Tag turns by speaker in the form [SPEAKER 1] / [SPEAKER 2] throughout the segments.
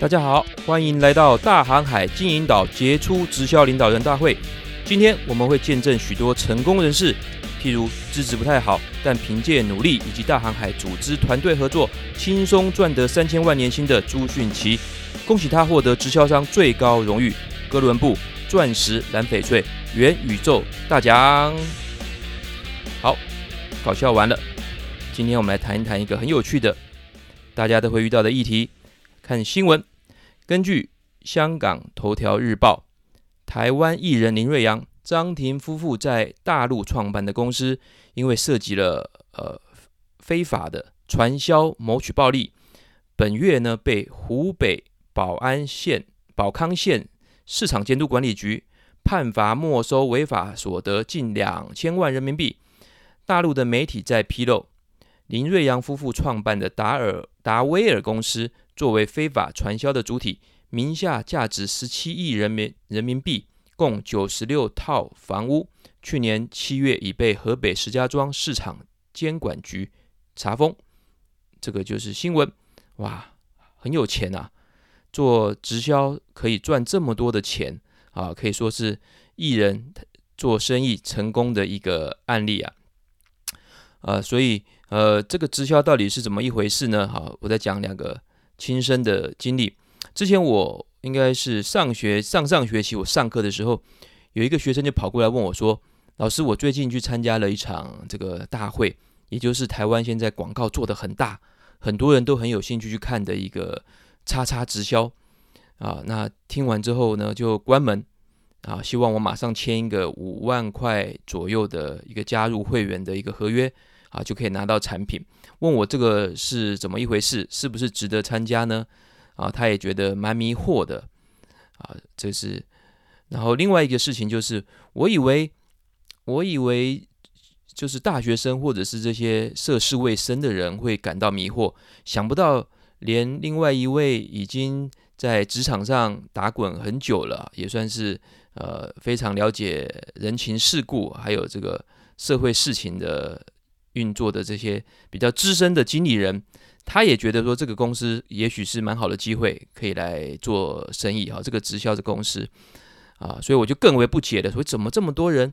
[SPEAKER 1] 大家好，欢迎来到大航海经营岛杰出直销领导人大会。今天我们会见证许多成功人士，譬如资质不太好，但凭借努力以及大航海组织团队合作，轻松赚得三千万年薪的朱迅奇。恭喜他获得直销商最高荣誉——哥伦布钻石蓝翡翠元宇宙大奖。好，搞笑完了，今天我们来谈一谈一个很有趣的，大家都会遇到的议题。看新闻。根据香港头条日报，台湾艺人林瑞阳、张庭夫妇在大陆创办的公司，因为涉及了呃非法的传销谋取暴利，本月呢被湖北宝安县宝康县市场监督管理局判罚没收违法所得近两千万人民币。大陆的媒体在披露，林瑞阳夫妇创办的达尔达威尔公司。作为非法传销的主体，名下价值十七亿人民人民币，共九十六套房屋。去年七月已被河北石家庄市场监管局查封。这个就是新闻，哇，很有钱啊！做直销可以赚这么多的钱啊，可以说是艺人做生意成功的一个案例啊。呃，所以呃，这个直销到底是怎么一回事呢？好，我再讲两个。亲身的经历，之前我应该是上学上上学期，我上课的时候，有一个学生就跑过来问我说：“老师，我最近去参加了一场这个大会，也就是台湾现在广告做得很大，很多人都很有兴趣去看的一个叉叉直销啊。那听完之后呢，就关门啊，希望我马上签一个五万块左右的一个加入会员的一个合约。”啊，就可以拿到产品。问我这个是怎么一回事，是不是值得参加呢？啊，他也觉得蛮迷惑的。啊，这是。然后另外一个事情就是，我以为，我以为就是大学生或者是这些涉世未深的人会感到迷惑，想不到连另外一位已经在职场上打滚很久了，也算是呃非常了解人情世故，还有这个社会事情的。运作的这些比较资深的经理人，他也觉得说这个公司也许是蛮好的机会，可以来做生意哈。这个直销的公司啊，所以我就更为不解的说，怎么这么多人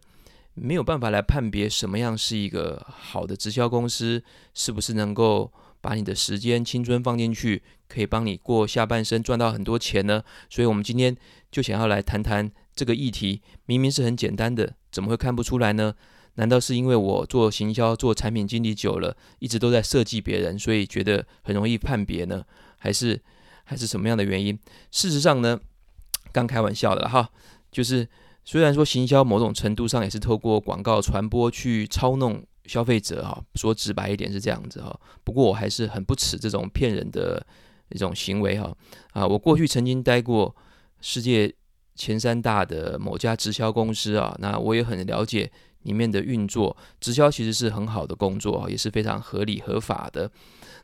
[SPEAKER 1] 没有办法来判别什么样是一个好的直销公司，是不是能够把你的时间、青春放进去，可以帮你过下半生，赚到很多钱呢？所以我们今天就想要来谈谈这个议题。明明是很简单的，怎么会看不出来呢？难道是因为我做行销、做产品经理久了，一直都在设计别人，所以觉得很容易判别呢？还是还是什么样的原因？事实上呢，刚开玩笑的哈，就是虽然说行销某种程度上也是透过广告传播去操弄消费者哈，说直白一点是这样子哈。不过我还是很不齿这种骗人的一种行为哈。啊，我过去曾经待过世界前三大的某家直销公司啊，那我也很了解。里面的运作，直销其实是很好的工作，也是非常合理合法的。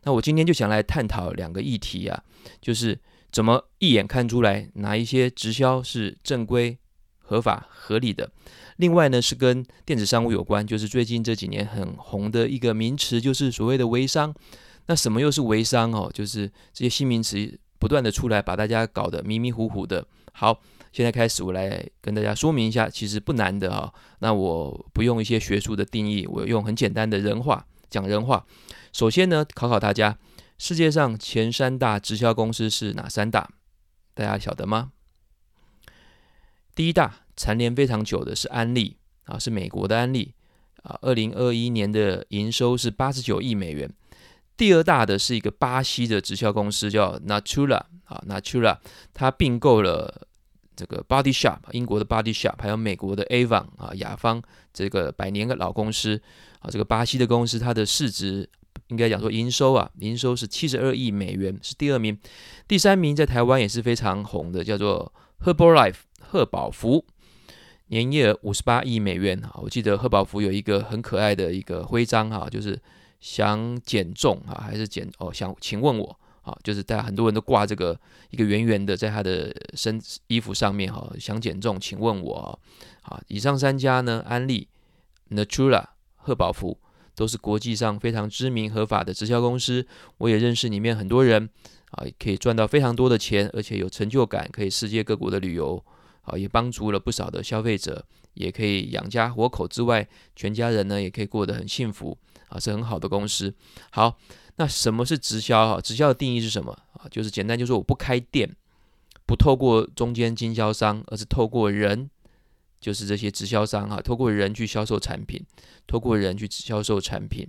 [SPEAKER 1] 那我今天就想来探讨两个议题啊，就是怎么一眼看出来哪一些直销是正规、合法、合理的。另外呢，是跟电子商务有关，就是最近这几年很红的一个名词，就是所谓的微商。那什么又是微商哦？就是这些新名词不断的出来，把大家搞得迷迷糊糊的。好。现在开始，我来跟大家说明一下，其实不难的哈。那我不用一些学术的定义，我用很简单的人话讲人话。首先呢，考考大家，世界上前三大直销公司是哪三大？大家晓得吗？第一大蝉联非常久的是安利啊，是美国的安利啊，二零二一年的营收是八十九亿美元。第二大的是一个巴西的直销公司，叫 Natura 啊，Natura，它并购了。这个 Body Shop，英国的 Body Shop，还有美国的 Avon 啊，雅芳这个百年的老公司啊，这个巴西的公司，它的市值应该讲说营收啊，营收是七十二亿美元，是第二名。第三名在台湾也是非常红的，叫做 Herbalife 赫宝福，年业额五十八亿美元啊。我记得贺宝福有一个很可爱的一个徽章哈，就是想减重啊，还是减哦？想请问我？啊，就是大家很多人都挂这个一个圆圆的，在他的身衣服上面哈，想减重，请问我啊，以上三家呢，安利、Natura、贺宝福都是国际上非常知名合法的直销公司，我也认识里面很多人啊，可以赚到非常多的钱，而且有成就感，可以世界各国的旅游，啊，也帮助了不少的消费者，也可以养家活口之外，全家人呢也可以过得很幸福，啊，是很好的公司。好，那什么是直销？哈，直销的定义是什么？啊，就是简单，就是我不开店，不透过中间经销商，而是透过人，就是这些直销商哈，透过人去销售产品，透过人去销售产品。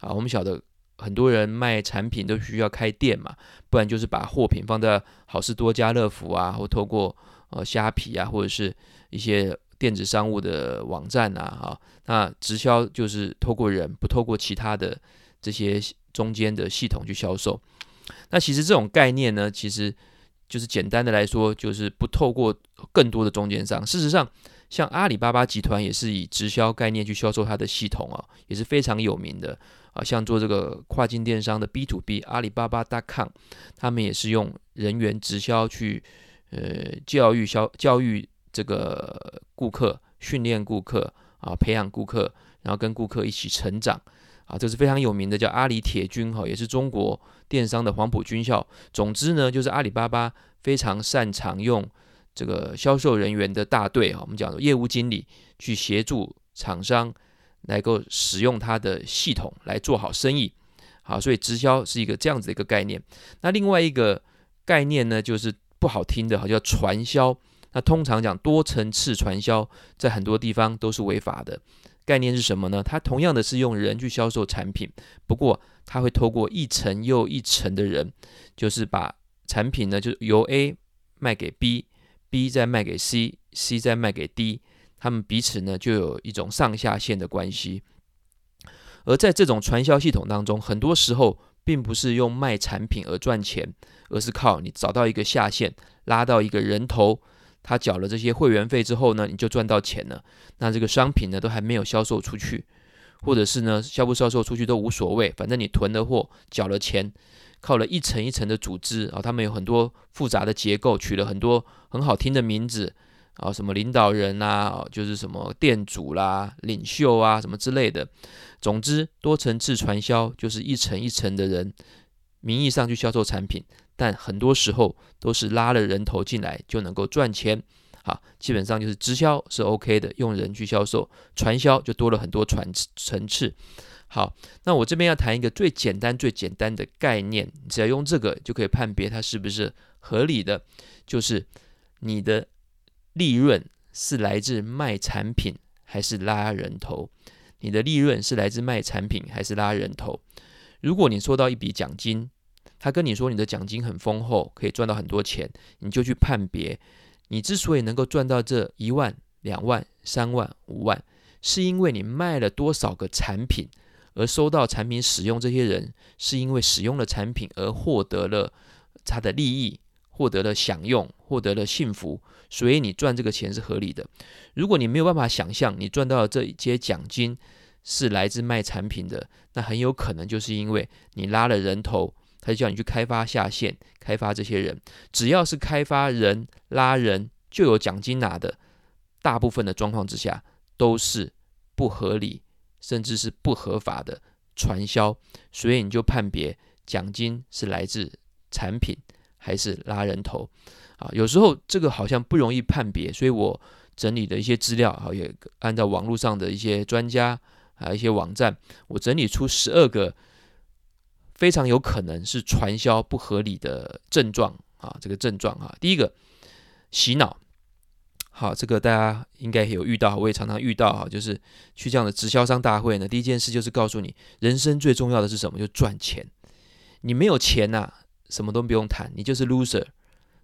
[SPEAKER 1] 啊，我们晓得。很多人卖产品都需要开店嘛，不然就是把货品放在好事多、家乐福啊，或透过呃虾皮啊，或者是一些电子商务的网站啊，哈，那直销就是透过人，不透过其他的这些中间的系统去销售。那其实这种概念呢，其实就是简单的来说，就是不透过更多的中间商。事实上，像阿里巴巴集团也是以直销概念去销售它的系统啊，也是非常有名的。啊，像做这个跨境电商的 B to B，阿里巴巴 .com，他们也是用人员直销去，呃，教育销教育这个顾客，训练顾客啊，培养顾客，然后跟顾客一起成长啊，这是非常有名的，叫阿里铁军哈，也是中国电商的黄埔军校。总之呢，就是阿里巴巴非常擅长用这个销售人员的大队哈，我们讲的业务经理去协助厂商。来够使用它的系统来做好生意，好，所以直销是一个这样子的一个概念。那另外一个概念呢，就是不好听的，好叫传销。那通常讲多层次传销，在很多地方都是违法的。概念是什么呢？它同样的是用人去销售产品，不过它会透过一层又一层的人，就是把产品呢，就是由 A 卖给 B，B 再卖给 C，C 再卖给 D。他们彼此呢就有一种上下线的关系，而在这种传销系统当中，很多时候并不是用卖产品而赚钱，而是靠你找到一个下线，拉到一个人头，他缴了这些会员费之后呢，你就赚到钱了。那这个商品呢都还没有销售出去，或者是呢销不销售出去都无所谓，反正你囤了货，缴了钱，靠了一层一层的组织啊，他们有很多复杂的结构，取了很多很好听的名字。啊，什么领导人啊，就是什么店主啦、领袖啊，什么之类的。总之，多层次传销就是一层一层的人，名义上去销售产品，但很多时候都是拉了人头进来就能够赚钱。好，基本上就是直销是 OK 的，用人去销售；传销就多了很多传层次。好，那我这边要谈一个最简单、最简单的概念，只要用这个就可以判别它是不是合理的，就是你的。利润是来自卖产品还是拉人头？你的利润是来自卖产品还是拉人头？如果你收到一笔奖金，他跟你说你的奖金很丰厚，可以赚到很多钱，你就去判别，你之所以能够赚到这一万、两万、三万、五万，是因为你卖了多少个产品，而收到产品使用这些人，是因为使用了产品而获得了他的利益。获得了享用，获得了幸福，所以你赚这个钱是合理的。如果你没有办法想象你赚到的这一些奖金是来自卖产品的，那很有可能就是因为你拉了人头，他就叫你去开发下线，开发这些人。只要是开发人拉人就有奖金拿的，大部分的状况之下都是不合理，甚至是不合法的传销。所以你就判别奖金是来自产品。还是拉人头啊？有时候这个好像不容易判别，所以我整理的一些资料啊，也按照网络上的一些专家还有一些网站，我整理出十二个非常有可能是传销不合理的症状啊。这个症状啊，第一个洗脑，好，这个大家应该有遇到，我也常常遇到哈，就是去这样的直销商大会呢，第一件事就是告诉你，人生最重要的是什么？就赚钱。你没有钱呐、什么都不用谈，你就是 loser。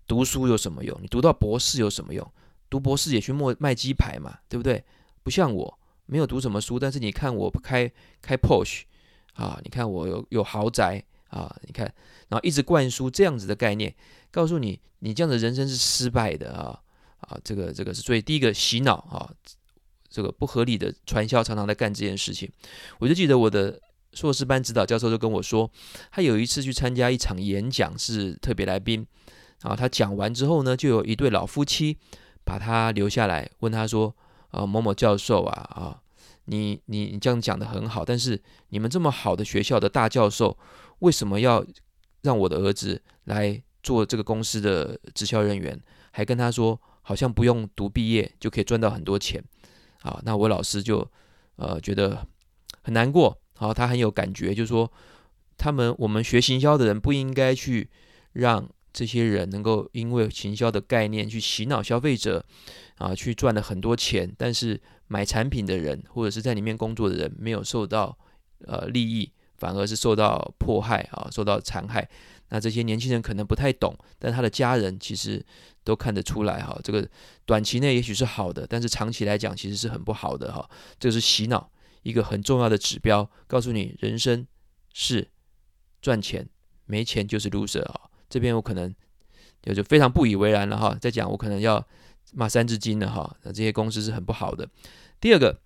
[SPEAKER 1] 读书有什么用？你读到博士有什么用？读博士也去卖卖鸡排嘛，对不对？不像我，没有读什么书，但是你看我开开 Porsche 啊，你看我有有豪宅啊，你看，然后一直灌输这样子的概念，告诉你，你这样的人生是失败的啊啊，这个这个是最第一个洗脑啊，这个不合理的传销常常在干这件事情。我就记得我的。硕士班指导教授就跟我说，他有一次去参加一场演讲，是特别来宾。啊，他讲完之后呢，就有一对老夫妻把他留下来，问他说：“啊，某某教授啊，啊，你你你这样讲得很好，但是你们这么好的学校的大教授，为什么要让我的儿子来做这个公司的直销人员，还跟他说好像不用读毕业就可以赚到很多钱啊。那我老师就呃觉得很难过，好，他很有感觉，就是说他们我们学行销的人不应该去让这些人能够因为行销的概念去洗脑消费者啊，去赚了很多钱，但是买产品的人或者是在里面工作的人没有受到呃利益。反而是受到迫害啊，受到残害。那这些年轻人可能不太懂，但他的家人其实都看得出来哈。这个短期内也许是好的，但是长期来讲其实是很不好的哈。这是洗脑一个很重要的指标，告诉你人生是赚钱，没钱就是 loser 啊。这边我可能就就非常不以为然了哈。再讲我可能要骂三字经的哈。那这些公司是很不好的。第二个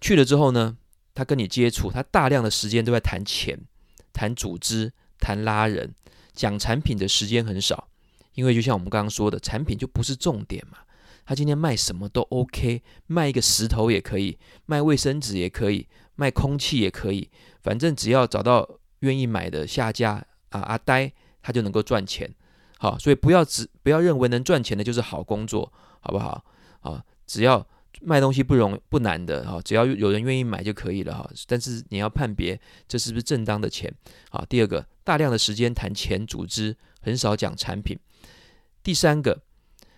[SPEAKER 1] 去了之后呢，他跟你接触，他大量的时间都在谈钱、谈组织、谈拉人，讲产品的时间很少。因为就像我们刚刚说的，产品就不是重点嘛。他今天卖什么都 OK，卖一个石头也可以，卖卫生纸也可以，卖空气也可以，反正只要找到愿意买的下家啊，阿呆他就能够赚钱。好，所以不要只不要认为能赚钱的就是好工作，好不好？啊，只要。卖东西不容不难的哈，只要有人愿意买就可以了哈。但是你要判别这是不是正当的钱啊。第二个，大量的时间谈钱组织，很少讲产品。第三个，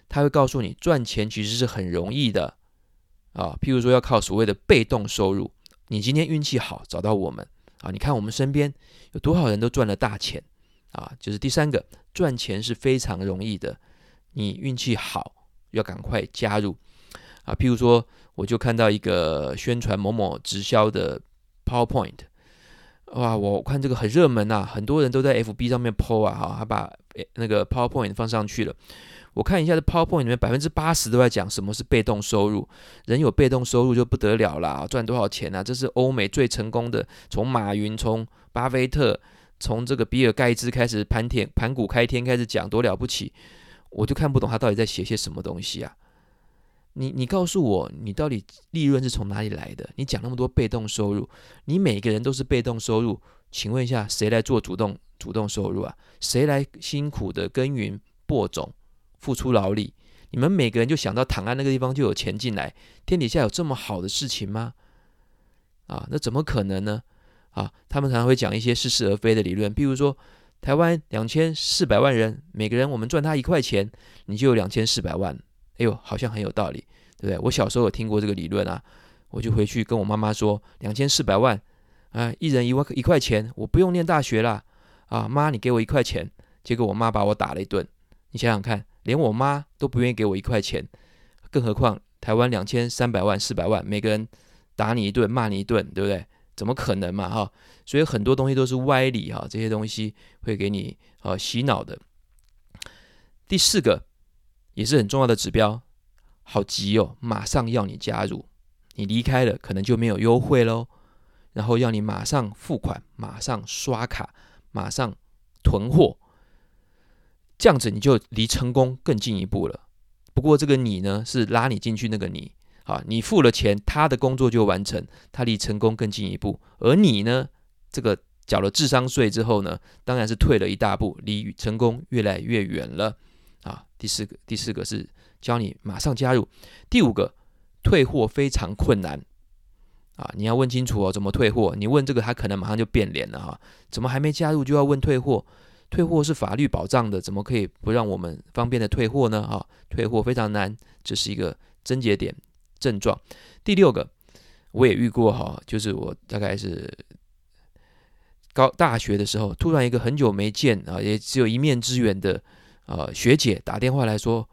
[SPEAKER 1] 他会告诉你赚钱其实是很容易的啊。譬如说要靠所谓的被动收入，你今天运气好找到我们啊，你看我们身边有多少人都赚了大钱啊。就是第三个，赚钱是非常容易的，你运气好要赶快加入。啊，譬如说，我就看到一个宣传某某直销的 PowerPoint，哇，我看这个很热门呐，很多人都在 FB 上面 po 啊，哈，还把那个 PowerPoint 放上去了。我看一下这 PowerPoint 里面百分之八十都在讲什么是被动收入，人有被动收入就不得了啦，赚多少钱啊？这是欧美最成功的，从马云、从巴菲特、从这个比尔盖茨开始盘天盘古开天开始讲多了不起，我就看不懂他到底在写些什么东西啊。你你告诉我，你到底利润是从哪里来的？你讲那么多被动收入，你每个人都是被动收入，请问一下，谁来做主动主动收入啊？谁来辛苦的耕耘播种，付出劳力？你们每个人就想到躺在那个地方就有钱进来，天底下有这么好的事情吗？啊，那怎么可能呢？啊，他们常常会讲一些似是而非的理论，比如说台湾两千四百万人，每个人我们赚他一块钱，你就有两千四百万。哎呦，好像很有道理，对不对？我小时候有听过这个理论啊，我就回去跟我妈妈说，两千四百万，啊，一人一万一块钱，我不用念大学啦，啊，妈，你给我一块钱，结果我妈把我打了一顿。你想想看，连我妈都不愿意给我一块钱，更何况台湾两千三百万、四百万，每个人打你一顿、骂你一顿，对不对？怎么可能嘛，哈！所以很多东西都是歪理哈，这些东西会给你呃洗脑的。第四个。也是很重要的指标，好急哦，马上要你加入，你离开了可能就没有优惠喽，然后要你马上付款，马上刷卡，马上囤货，这样子你就离成功更进一步了。不过这个你呢，是拉你进去那个你啊，你付了钱，他的工作就完成，他离成功更进一步，而你呢，这个缴了智商税之后呢，当然是退了一大步，离成功越来越远了。啊，第四个，第四个是教你马上加入。第五个，退货非常困难啊！你要问清楚哦，怎么退货？你问这个，他可能马上就变脸了哈。怎么还没加入就要问退货？退货是法律保障的，怎么可以不让我们方便的退货呢？啊，退货非常难，这是一个症结点症状。第六个，我也遇过哈，就是我大概是高大学的时候，突然一个很久没见啊，也只有一面之缘的。呃，学姐打电话来说，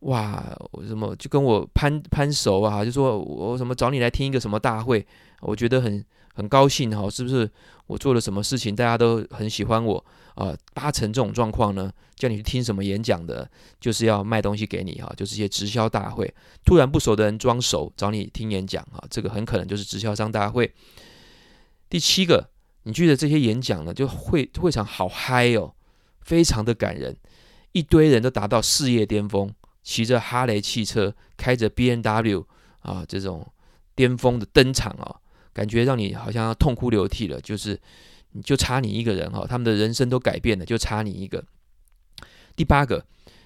[SPEAKER 1] 哇，我什么就跟我攀攀熟啊，就说我什么找你来听一个什么大会，我觉得很很高兴哈，是不是我做了什么事情，大家都很喜欢我啊？呃，八成这种状况呢，叫你去听什么演讲的，就是要卖东西给你哈，就是一些直销大会，突然不熟的人装熟找你听演讲啊，这个很可能就是直销商大会。第七个，你觉得这些演讲呢，就会会场好嗨哦，非常的感人。一堆人都达到事业巅峰，骑着哈雷汽车，开着 BMW 啊，这种巅峰的登场啊，感觉让你好像要痛哭流涕了。就是你就差你一个人哈，他们的人生都改变了，就差你一个。第八个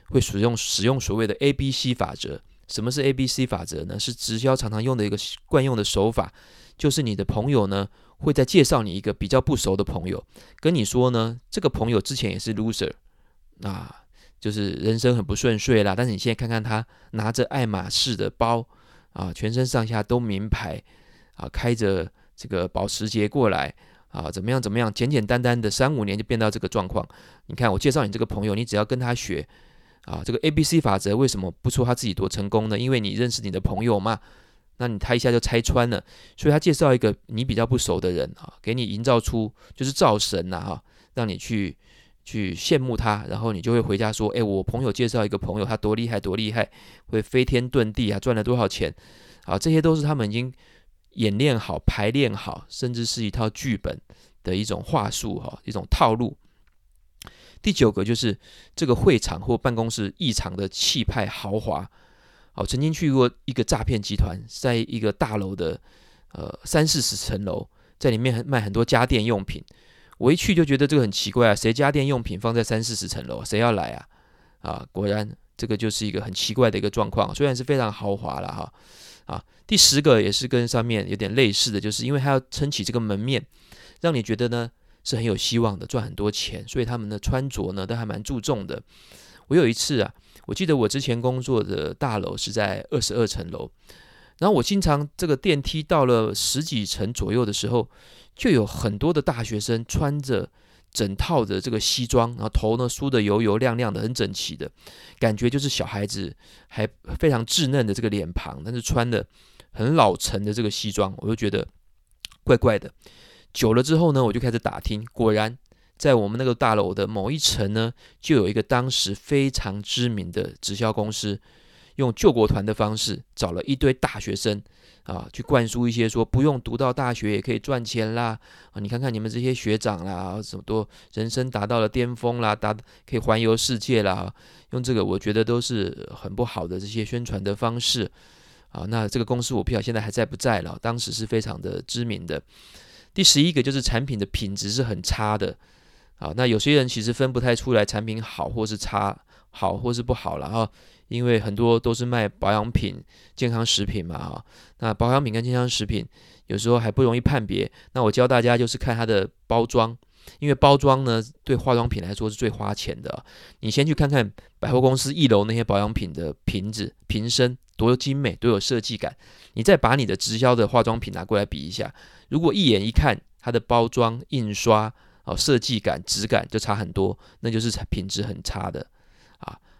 [SPEAKER 1] 会使用使用所谓的 A B C 法则。什么是 A B C 法则呢？是直销常常用的一个惯用的手法，就是你的朋友呢会再介绍你一个比较不熟的朋友，跟你说呢，这个朋友之前也是 loser 啊，就是人生很不顺遂啦。但是你现在看看他拿着爱马仕的包啊，全身上下都名牌啊，开着这个保时捷过来啊，怎么样怎么样，简简单单的三五年就变到这个状况。你看我介绍你这个朋友，你只要跟他学。啊，这个 A B C 法则为什么不说他自己多成功呢？因为你认识你的朋友嘛，那你他一下就拆穿了，所以他介绍一个你比较不熟的人啊，给你营造出就是造神呐哈，让你去去羡慕他，然后你就会回家说，哎，我朋友介绍一个朋友，他多厉害多厉害，会飞天遁地啊，赚了多少钱啊，这些都是他们已经演练好、排练好，甚至是一套剧本的一种话术哈，一种套路。第九个就是这个会场或办公室异常的气派豪华。哦，曾经去过一个诈骗集团，在一个大楼的呃三四十层楼，在里面卖很多家电用品。我一去就觉得这个很奇怪啊，谁家电用品放在三四十层楼，谁要来啊？啊，果然这个就是一个很奇怪的一个状况，虽然是非常豪华了哈。啊，第十个也是跟上面有点类似的，就是因为他要撑起这个门面，让你觉得呢，是很有希望的，赚很多钱，所以他们的穿着呢都还蛮注重的。我有一次啊，我记得我之前工作的大楼是在二十二层楼，然后我经常这个电梯到了十几层左右的时候，就有很多的大学生穿着整套的这个西装，然后头呢梳得油油亮亮的，很整齐的，感觉就是小孩子还非常稚嫩的这个脸庞，但是穿的很老成的这个西装，我就觉得怪怪的。久了之后呢，我就开始打听，果然在我们那个大楼的某一层呢，就有一个当时非常知名的直销公司，用救国团的方式找了一堆大学生啊，去灌输一些说不用读到大学也可以赚钱啦啊，你看看你们这些学长啦，什么多人生达到了巅峰啦，达可以环游世界啦，用这个我觉得都是很不好的这些宣传的方式啊。那这个公司我不晓得现在还在不在了，当时是非常的知名的。第十一个就是产品的品质是很差的，啊，那有些人其实分不太出来产品好或是差，好或是不好了哈，因为很多都是卖保养品、健康食品嘛哈，那保养品跟健康食品有时候还不容易判别，那我教大家就是看它的包装，因为包装呢对化妆品来说是最花钱的，你先去看看百货公司一楼那些保养品的瓶子、瓶身多精美，多有设计感，你再把你的直销的化妆品拿过来比一下。如果一眼一看它的包装、印刷、哦设计感、质感就差很多，那就是品质很差的。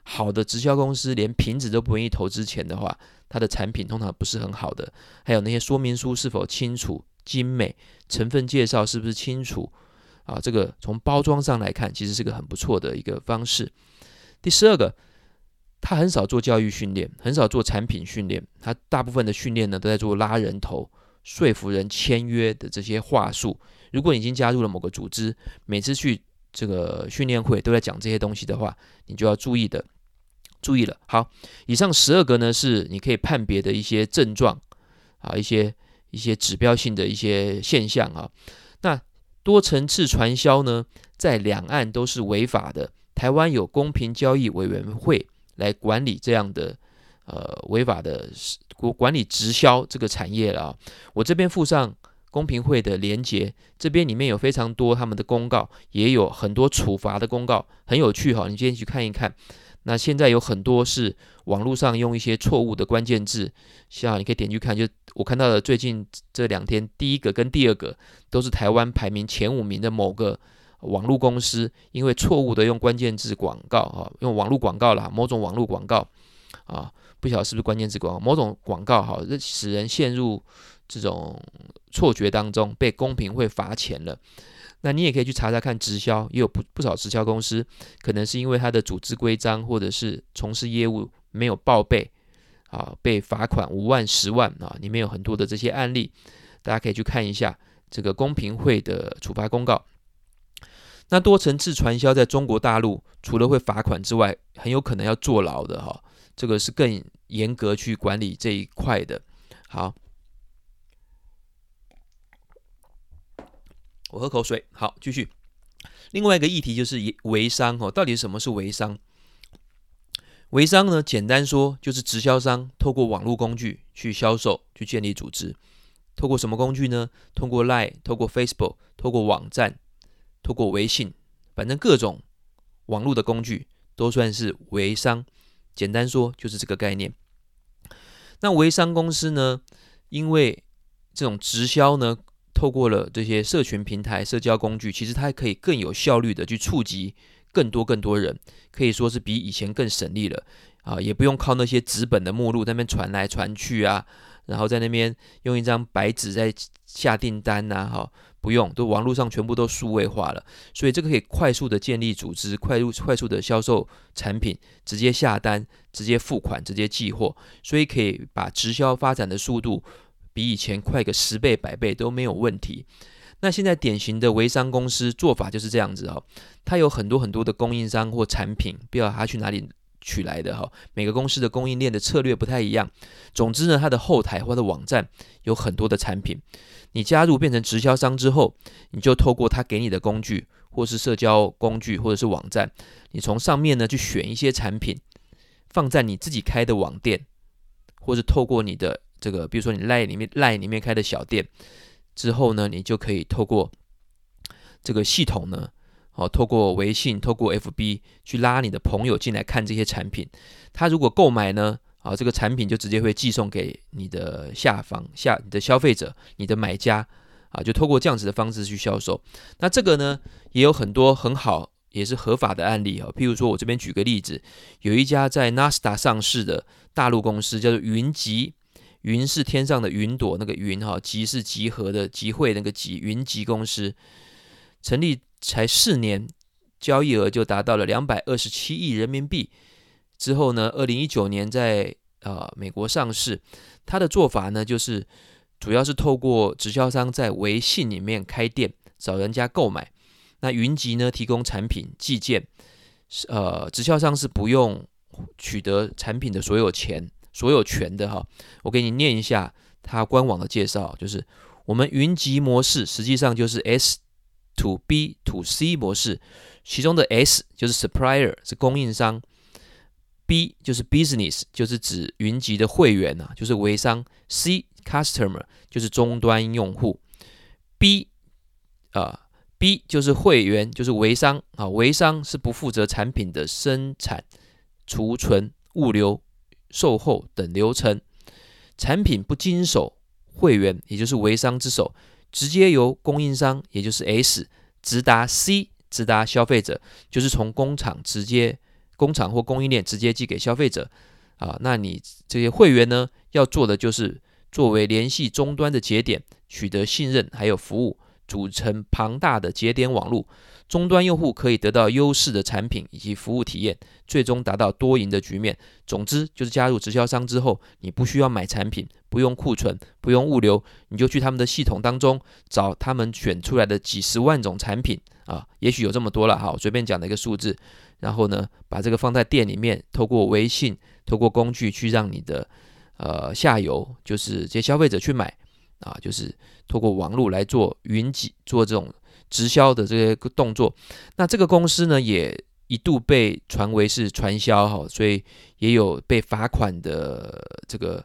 [SPEAKER 1] 好的直销公司连瓶子都不愿意投资钱的话，它的产品通常不是很好的。还有那些说明书是否清楚、精美，成分介绍是不是清楚啊？这个从包装上来看，其实是个很不错的一个方式。第十二个，他很少做教育训练，很少做产品训练，他大部分的训练呢都在做拉人头。说服人签约的这些话术，如果你已经加入了某个组织，每次去这个训练会都在讲这些东西的话，你就要注意的，注意了。好，以上十二个呢是你可以判别的一些症状啊，一些一些指标性的一些现象啊。那多层次传销呢，在两岸都是违法的。台湾有公平交易委员会来管理这样的。呃，违法的管管理直销这个产业了啊。我这边附上公平会的连结，这边里面有非常多他们的公告，也有很多处罚的公告，很有趣哈。你今天去看一看。那现在有很多是网络上用一些错误的关键字，像你可以点去看，就我看到的最近这两天，第一个跟第二个都是台湾排名前五名的某个网络公司，因为错误的用关键字广告啊，用网络广告啦，某种网络广告啊。不晓得是不是关键字广告，某种广告哈，使人陷入这种错觉当中，被公平会罚钱了。那你也可以去查查看，直销也有不不少直销公司，可能是因为它的组织规章或者是从事业务没有报备啊，被罚款五万、十万啊，里面有很多的这些案例，大家可以去看一下这个公平会的处罚公告。那多层次传销在中国大陆，除了会罚款之外，很有可能要坐牢的哈。这个是更严格去管理这一块的。好，我喝口水。好，继续。另外一个议题就是微商哦，到底什么是微商？微商呢，简单说就是直销商透过网络工具去销售、去建立组织。透过什么工具呢？通过 Line、透过 Facebook、透过网站、透过微信，反正各种网络的工具都算是微商。简单说就是这个概念。那微商公司呢，因为这种直销呢，透过了这些社群平台、社交工具，其实它可以更有效率的去触及更多更多人，可以说是比以前更省力了啊，也不用靠那些纸本的目录在那边传来传去啊，然后在那边用一张白纸在下订单呐，哈，不用，都网络上全部都数位化了，所以这个可以快速的建立组织，快速快速的销售产品，直接下单，直接付款，直接寄货，所以可以把直销发展的速度。比以前快个十倍百倍都没有问题。那现在典型的微商公司做法就是这样子哦，它有很多很多的供应商或产品，不知道它去哪里取来的哈。每个公司的供应链的策略不太一样。总之呢，它的后台或者网站有很多的产品。你加入变成直销商之后，你就透过他给你的工具，或是社交工具，或者是网站，你从上面呢去选一些产品，放在你自己开的网店，或是透过你的。这个，比如说你赖里面赖里面开的小店之后呢，你就可以透过这个系统呢，哦，透过微信、透过 FB 去拉你的朋友进来看这些产品。他如果购买呢，啊，这个产品就直接会寄送给你的下方下你的消费者、你的买家啊，就透过这样子的方式去销售。那这个呢，也有很多很好也是合法的案例啊。譬如说我这边举个例子，有一家在 NASDAQ 上市的大陆公司叫做云集。云是天上的云朵，那个云哈，集是集合的集会那个集，云集公司成立才四年，交易额就达到了两百二十七亿人民币。之后呢，二零一九年在呃美国上市。它的做法呢，就是主要是透过直销商在微信里面开店，找人家购买。那云集呢，提供产品寄件，呃，直销商是不用取得产品的所有钱。所有权的哈，我给你念一下它官网的介绍，就是我们云集模式实际上就是 S to B to C 模式，其中的 S 就是 Supplier 是供应商，B 就是 Business 就是指云集的会员呐，就是微商，C Customer 就是终端用户，B 啊、B 就是会员就是微商啊，微商是不负责产品的生产、储存、物流。售后等流程，产品不经手会员，也就是微商之手，直接由供应商，也就是 S 直达 C，直达消费者，就是从工厂直接工厂或供应链直接寄给消费者啊。那你这些会员呢，要做的就是作为联系终端的节点，取得信任还有服务，组成庞大的节点网络。终端用户可以得到优势的产品以及服务体验，最终达到多赢的局面。总之，就是加入直销商之后，你不需要买产品，不用库存，不用物流，你就去他们的系统当中找他们选出来的几十万种产品啊，也许有这么多了哈，随便讲的一个数字。然后呢，把这个放在店里面，透过微信，透过工具去让你的呃下游，就是这些消费者去买啊，就是透过网络来做云集，做这种。直销的这些动作，那这个公司呢，也一度被传为是传销哈，所以也有被罚款的这个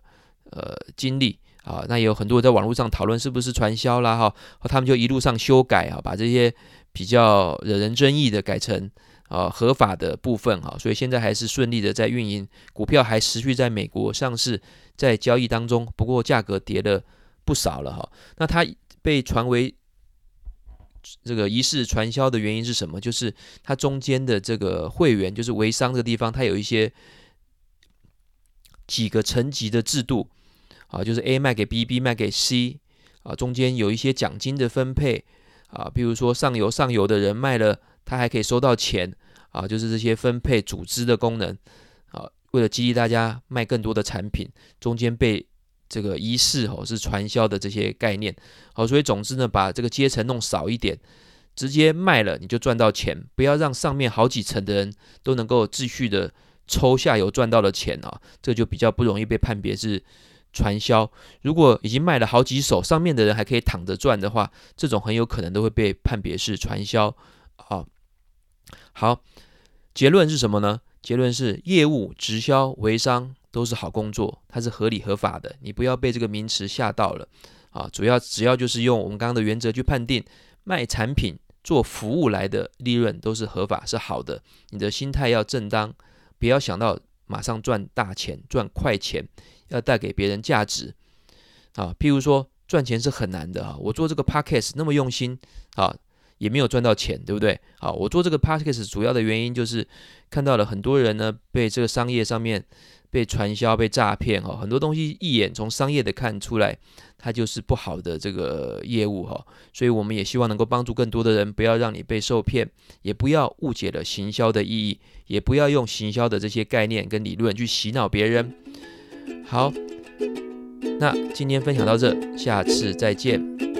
[SPEAKER 1] 呃经历啊。那也有很多人在网络上讨论是不是传销啦哈，他们就一路上修改啊，把这些比较惹人争议的改成啊合法的部分哈，所以现在还是顺利的在运营，股票还持续在美国上市，在交易当中，不过价格跌了不少了哈。那它被传为这个疑似传销的原因是什么？就是它中间的这个会员，就是微商这个地方，它有一些几个层级的制度啊，就是 A 卖给 B，B 卖给 C 啊，中间有一些奖金的分配啊，比如说上游上游的人卖了，他还可以收到钱啊，就是这些分配组织的功能啊，为了激励大家卖更多的产品，中间被。这个仪式哦，是传销的这些概念，好，所以总之呢，把这个阶层弄少一点，直接卖了你就赚到钱，不要让上面好几层的人都能够继续的抽下游赚到的钱啊，这就比较不容易被判别是传销。如果已经卖了好几手，上面的人还可以躺着赚的话，这种很有可能都会被判别是传销。好，好，结论是什么呢？结论是业务、直销、微商都是好工作，它是合理合法的。你不要被这个名词吓到了啊！主要只要就是用我们刚刚的原则去判定，卖产品、做服务来的利润都是合法是好的。你的心态要正当，不要想到马上赚大钱、赚快钱，要带给别人价值啊。譬如说赚钱是很难的啊，我做这个 podcast 那么用心啊。也没有赚到钱，对不对？好，我做这个 podcast 主要的原因就是看到了很多人呢被这个商业上面被传销、被诈骗哈，很多东西一眼从商业的看出来，它就是不好的这个业务哈，所以我们也希望能够帮助更多的人，不要让你被受骗，也不要误解了行销的意义，也不要用行销的这些概念跟理论去洗脑别人。好，那今天分享到这，下次再见。